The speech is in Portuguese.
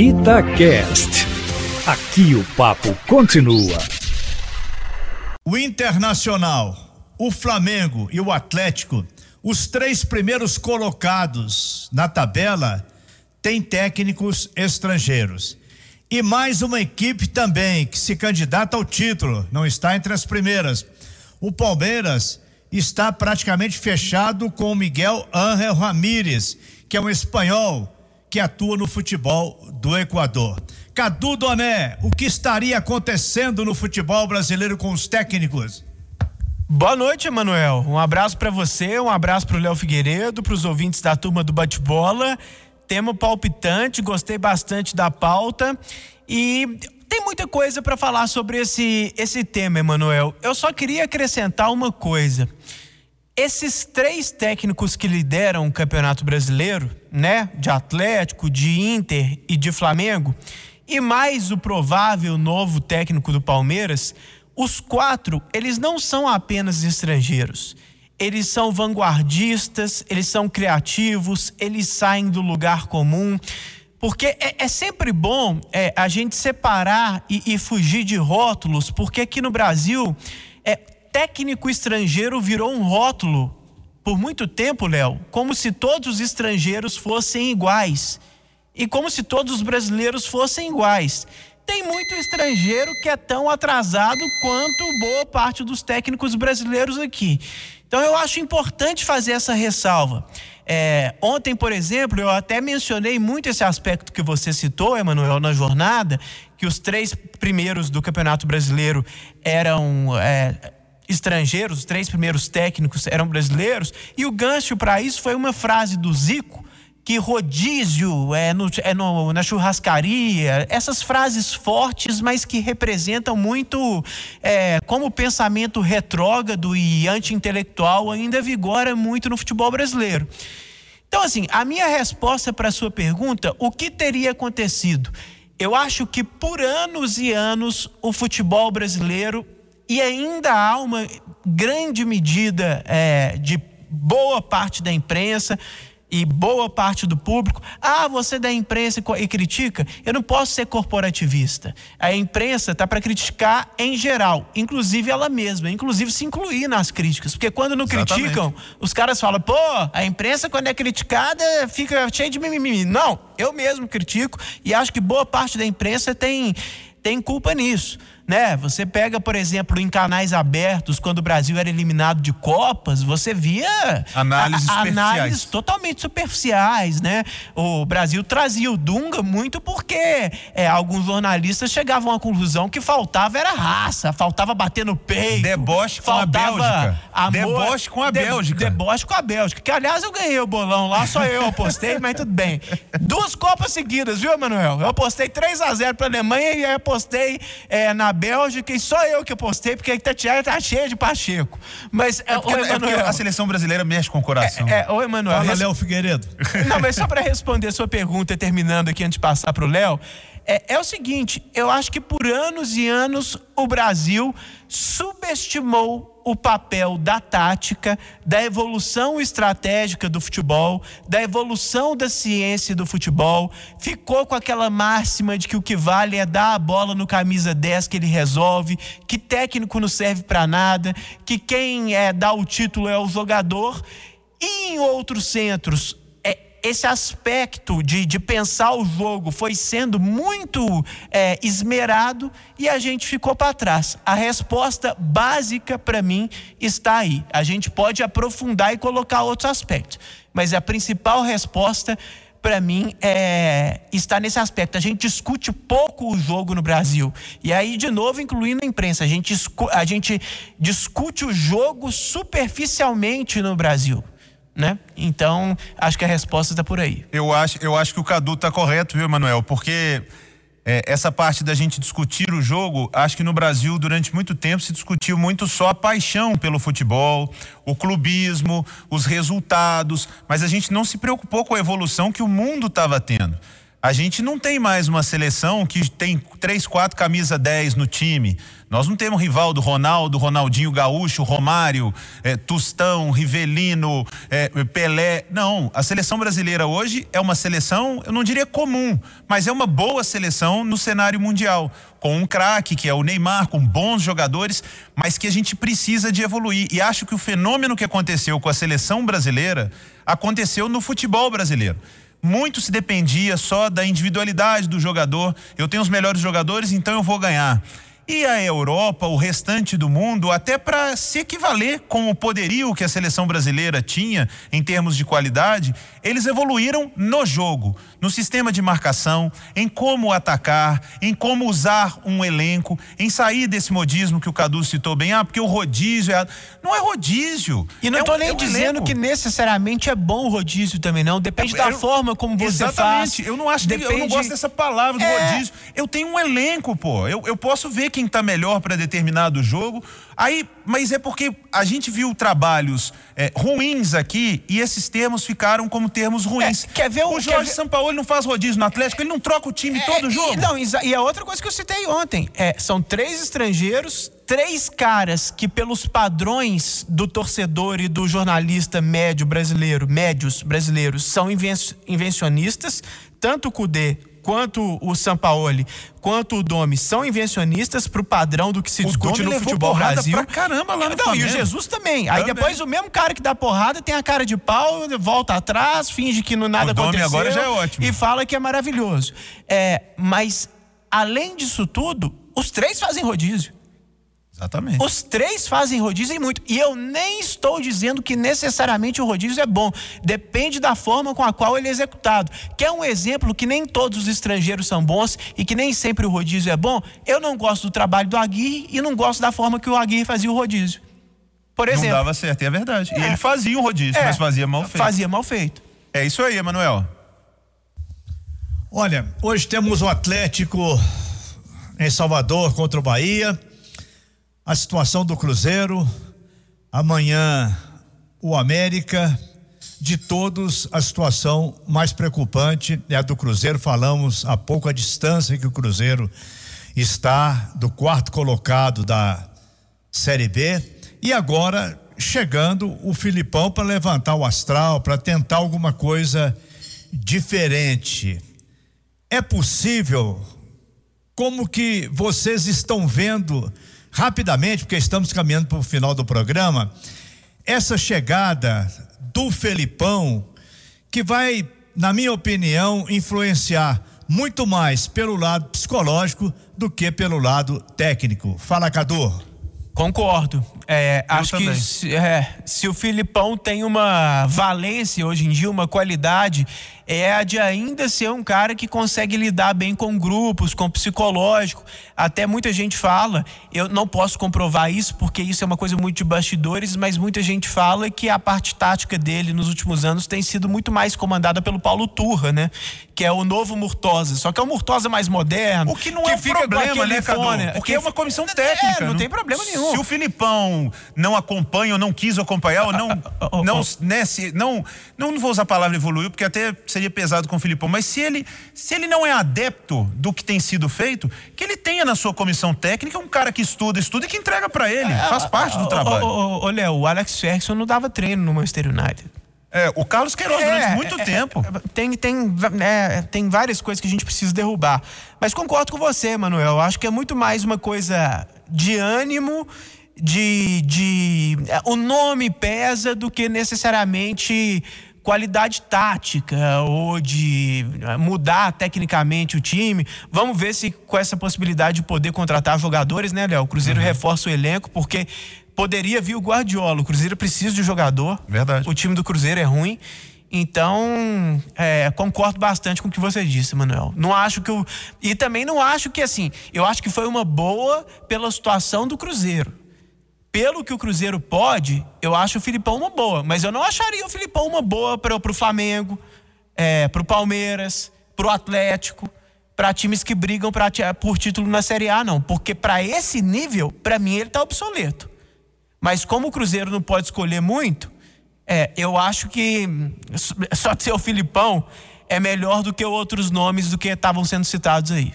Itacast. Aqui o papo continua. O Internacional, o Flamengo e o Atlético, os três primeiros colocados na tabela, têm técnicos estrangeiros. E mais uma equipe também que se candidata ao título, não está entre as primeiras. O Palmeiras está praticamente fechado com o Miguel Ángel Ramírez, que é um espanhol que atua no futebol do Equador. Cadu Doné, o que estaria acontecendo no futebol brasileiro com os técnicos? Boa noite, Emanuel. Um abraço para você, um abraço para o Léo Figueiredo, para os ouvintes da turma do bate-bola. Tema palpitante, gostei bastante da pauta e tem muita coisa para falar sobre esse esse tema, Emanuel. Eu só queria acrescentar uma coisa. Esses três técnicos que lideram o Campeonato Brasileiro, né, de Atlético, de Inter e de Flamengo, e mais o provável novo técnico do Palmeiras, os quatro, eles não são apenas estrangeiros. Eles são vanguardistas, eles são criativos, eles saem do lugar comum. Porque é, é sempre bom é, a gente separar e, e fugir de rótulos, porque aqui no Brasil é, técnico estrangeiro virou um rótulo por muito tempo, Léo, como se todos os estrangeiros fossem iguais e como se todos os brasileiros fossem iguais. Tem muito estrangeiro que é tão atrasado quanto boa parte dos técnicos brasileiros aqui. Então eu acho importante fazer essa ressalva. É, ontem, por exemplo, eu até mencionei muito esse aspecto que você citou, Emanuel, na jornada, que os três primeiros do Campeonato Brasileiro eram. É, estrangeiros, os três primeiros técnicos eram brasileiros, e o gancho para isso foi uma frase do Zico, que rodízio é, no, é no, na churrascaria, essas frases fortes, mas que representam muito é, como o pensamento retrógrado e anti-intelectual ainda vigora muito no futebol brasileiro. Então, assim, a minha resposta para a sua pergunta, o que teria acontecido? Eu acho que por anos e anos o futebol brasileiro e ainda há uma grande medida é, de boa parte da imprensa e boa parte do público, ah, você da imprensa e critica, eu não posso ser corporativista. A imprensa está para criticar em geral, inclusive ela mesma, inclusive se incluir nas críticas, porque quando não Exatamente. criticam, os caras falam, pô, a imprensa quando é criticada fica cheia de mimimi. Não, eu mesmo critico e acho que boa parte da imprensa tem, tem culpa nisso né? Você pega, por exemplo, em canais abertos, quando o Brasil era eliminado de Copas, você via análises, a, análises totalmente superficiais, né? O Brasil trazia o Dunga muito porque é, alguns jornalistas chegavam à conclusão que faltava era raça, faltava bater no peito. Deboche com a Bélgica. Amor, deboche com a Bélgica. Deboche com a Bélgica. Que, aliás, eu ganhei o bolão lá, só eu apostei, mas tudo bem. Duas Copas seguidas, viu, Manuel? Eu apostei 3 a 0 para a Alemanha e apostei é, na Bélgica e só eu que postei, porque a Itatiaia tá cheia de Pacheco. Mas, é, porque, é porque a seleção brasileira mexe com o coração. É, é, ô, Emanuel. Fala, res... Léo Figueiredo. Não, mas só para responder a sua pergunta, terminando aqui antes de passar para o Léo, é, é o seguinte: eu acho que por anos e anos o Brasil subestimou o papel da tática, da evolução estratégica do futebol, da evolução da ciência do futebol, ficou com aquela máxima de que o que vale é dar a bola no camisa 10 que ele resolve, que técnico não serve para nada, que quem é dá o título é o jogador. E em outros centros, esse aspecto de, de pensar o jogo foi sendo muito é, esmerado e a gente ficou para trás. A resposta básica para mim está aí. A gente pode aprofundar e colocar outros aspectos, mas a principal resposta para mim é, está nesse aspecto. A gente discute pouco o jogo no Brasil. E aí, de novo, incluindo a imprensa, a gente, a gente discute o jogo superficialmente no Brasil né? Então, acho que a resposta está por aí. Eu acho, eu acho que o Cadu está correto, viu, Emanuel? Porque é, essa parte da gente discutir o jogo, acho que no Brasil, durante muito tempo, se discutiu muito só a paixão pelo futebol, o clubismo, os resultados, mas a gente não se preocupou com a evolução que o mundo estava tendo. A gente não tem mais uma seleção que tem três, quatro camisa 10 no time. Nós não temos rival do Ronaldo, Ronaldinho Gaúcho, Romário, é, Tustão, Rivelino, é, Pelé. Não, a seleção brasileira hoje é uma seleção, eu não diria comum, mas é uma boa seleção no cenário mundial. Com um craque, que é o Neymar, com bons jogadores, mas que a gente precisa de evoluir. E acho que o fenômeno que aconteceu com a seleção brasileira aconteceu no futebol brasileiro muito se dependia só da individualidade do jogador. Eu tenho os melhores jogadores, então eu vou ganhar e a Europa, o restante do mundo, até para se equivaler com o poderio que a seleção brasileira tinha em termos de qualidade, eles evoluíram no jogo, no sistema de marcação, em como atacar, em como usar um elenco, em sair desse modismo que o Cadu citou bem, ah, porque o rodízio é. Não é rodízio. E não é estou um, nem é um dizendo elenco. que necessariamente é bom o rodízio também, não. Depende É, da eu- forma como você Exatamente. faz. Eu não acho que- eu não Depende- gosto dessa palavra do É. rodízio. Eu tenho um elenco, pô. Eu, eu posso ver quem tá melhor para determinado jogo. Aí, mas é porque a gente viu trabalhos é, ruins aqui e esses termos ficaram como termos ruins. É, quer ver o- o Jorge ver- Sampaoli não faz rodízio no Atlético, ele não troca o time todo É, jogo. E, não, e a outra coisa que eu citei ontem, é, são três estrangeiros, três caras que pelos padrões do torcedor e do jornalista médio brasileiro, médios brasileiros, são inven- invencionistas, tanto o Cudê quanto o Sampaoli, quanto o Domi são invencionistas pro padrão do que se O discute Domi no futebol Brasil. pra caramba lá no Não, e o Flamengo. Jesus também. Aí Também. depois o mesmo cara que dá porrada tem a cara de pau, volta atrás, finge que não nada O Domi aconteceu. agora já é ótimo. E fala que é maravilhoso. É, mas, além disso tudo, os três fazem rodízio. Exatamente. Os três fazem rodízio e muito. E eu nem estou dizendo que necessariamente o rodízio é bom. Depende da forma com a qual ele é executado. Quer um exemplo que nem todos os estrangeiros são bons e que nem sempre o rodízio é bom? Eu não gosto do trabalho do Aguirre e não gosto da forma que o Aguirre fazia o rodízio. Por Não exemplo. dava certo, é verdade. E É. ele fazia um rodízio, É, mas fazia mal feito. Fazia mal feito. É isso aí, Emanuel. Olha, hoje temos o Atlético em Salvador contra o Bahia. A situação do Cruzeiro. Amanhã o América. De todos, a situação mais preocupante é a do Cruzeiro. Falamos há pouco a distância que o Cruzeiro está do quarto colocado da Série B. E agora chegando o Filipão para levantar o astral, para tentar alguma coisa diferente. É possível? Como que vocês estão vendo rapidamente, porque estamos caminhando para o final do programa, essa chegada do Felipão, que vai, na minha opinião, influenciar muito mais pelo lado psicológico do que pelo lado técnico. Fala, Cadu. Concordo. É, acho também. que se, é, se o Filipão tem uma valência hoje em dia, uma qualidade, é a de ainda ser um cara que consegue lidar bem com grupos, com psicológico. Até muita gente fala, eu não posso comprovar isso porque isso é uma coisa muito de bastidores, mas muita gente fala que a parte tática dele nos últimos anos tem sido muito mais comandada pelo Paulo Turra, né? Que é o novo Murtosa. Só que é o Murtosa mais moderno. O que não é um problema, né, Cadu? Porque que- é uma comissão técnica. É, não tem problema nenhum. Se o Filipão não acompanha ou não quis acompanhar ou não, ah, ah, não, ah. né, se, não, não vou usar a palavra evoluiu, porque até seria pesado com o Filipão, mas se ele, se ele não é adepto do que tem sido feito, que ele tenha na sua comissão técnica um cara que estuda, estuda e que entrega pra ele. Faz parte do trabalho. Ô, Léo, o Alex Ferguson não dava treino no Manchester United. É, o Carlos Queiroz durante É, muito é, tempo. é, Tem, tem, é, tem várias coisas que a gente precisa derrubar. Mas concordo com você, Manuel. Acho que é muito mais uma coisa de ânimo, de. de é, o nome pesa do que necessariamente qualidade tática ou de é, mudar tecnicamente o time. Vamos ver se com essa possibilidade de poder contratar jogadores, né, Léo? O Cruzeiro reforça o elenco, porque poderia vir o Guardiola. O Cruzeiro precisa de jogador. Verdade. O time do Cruzeiro é ruim. Então, é, concordo bastante com o que você disse, Manuel. Não acho que o. E também não acho que assim. Eu acho que foi uma boa pela situação do Cruzeiro. Pelo que o Cruzeiro pode, eu acho o Filipão uma boa. Mas eu não acharia o Filipão uma boa para o Flamengo, é, para o Palmeiras, para o Atlético, para times que brigam pra, por título na Série A, não. Porque para esse nível, para mim, ele tá obsoleto. Mas como o Cruzeiro não pode escolher muito, é, eu acho que só de ser o Filipão, é melhor do que outros nomes do que estavam sendo citados aí.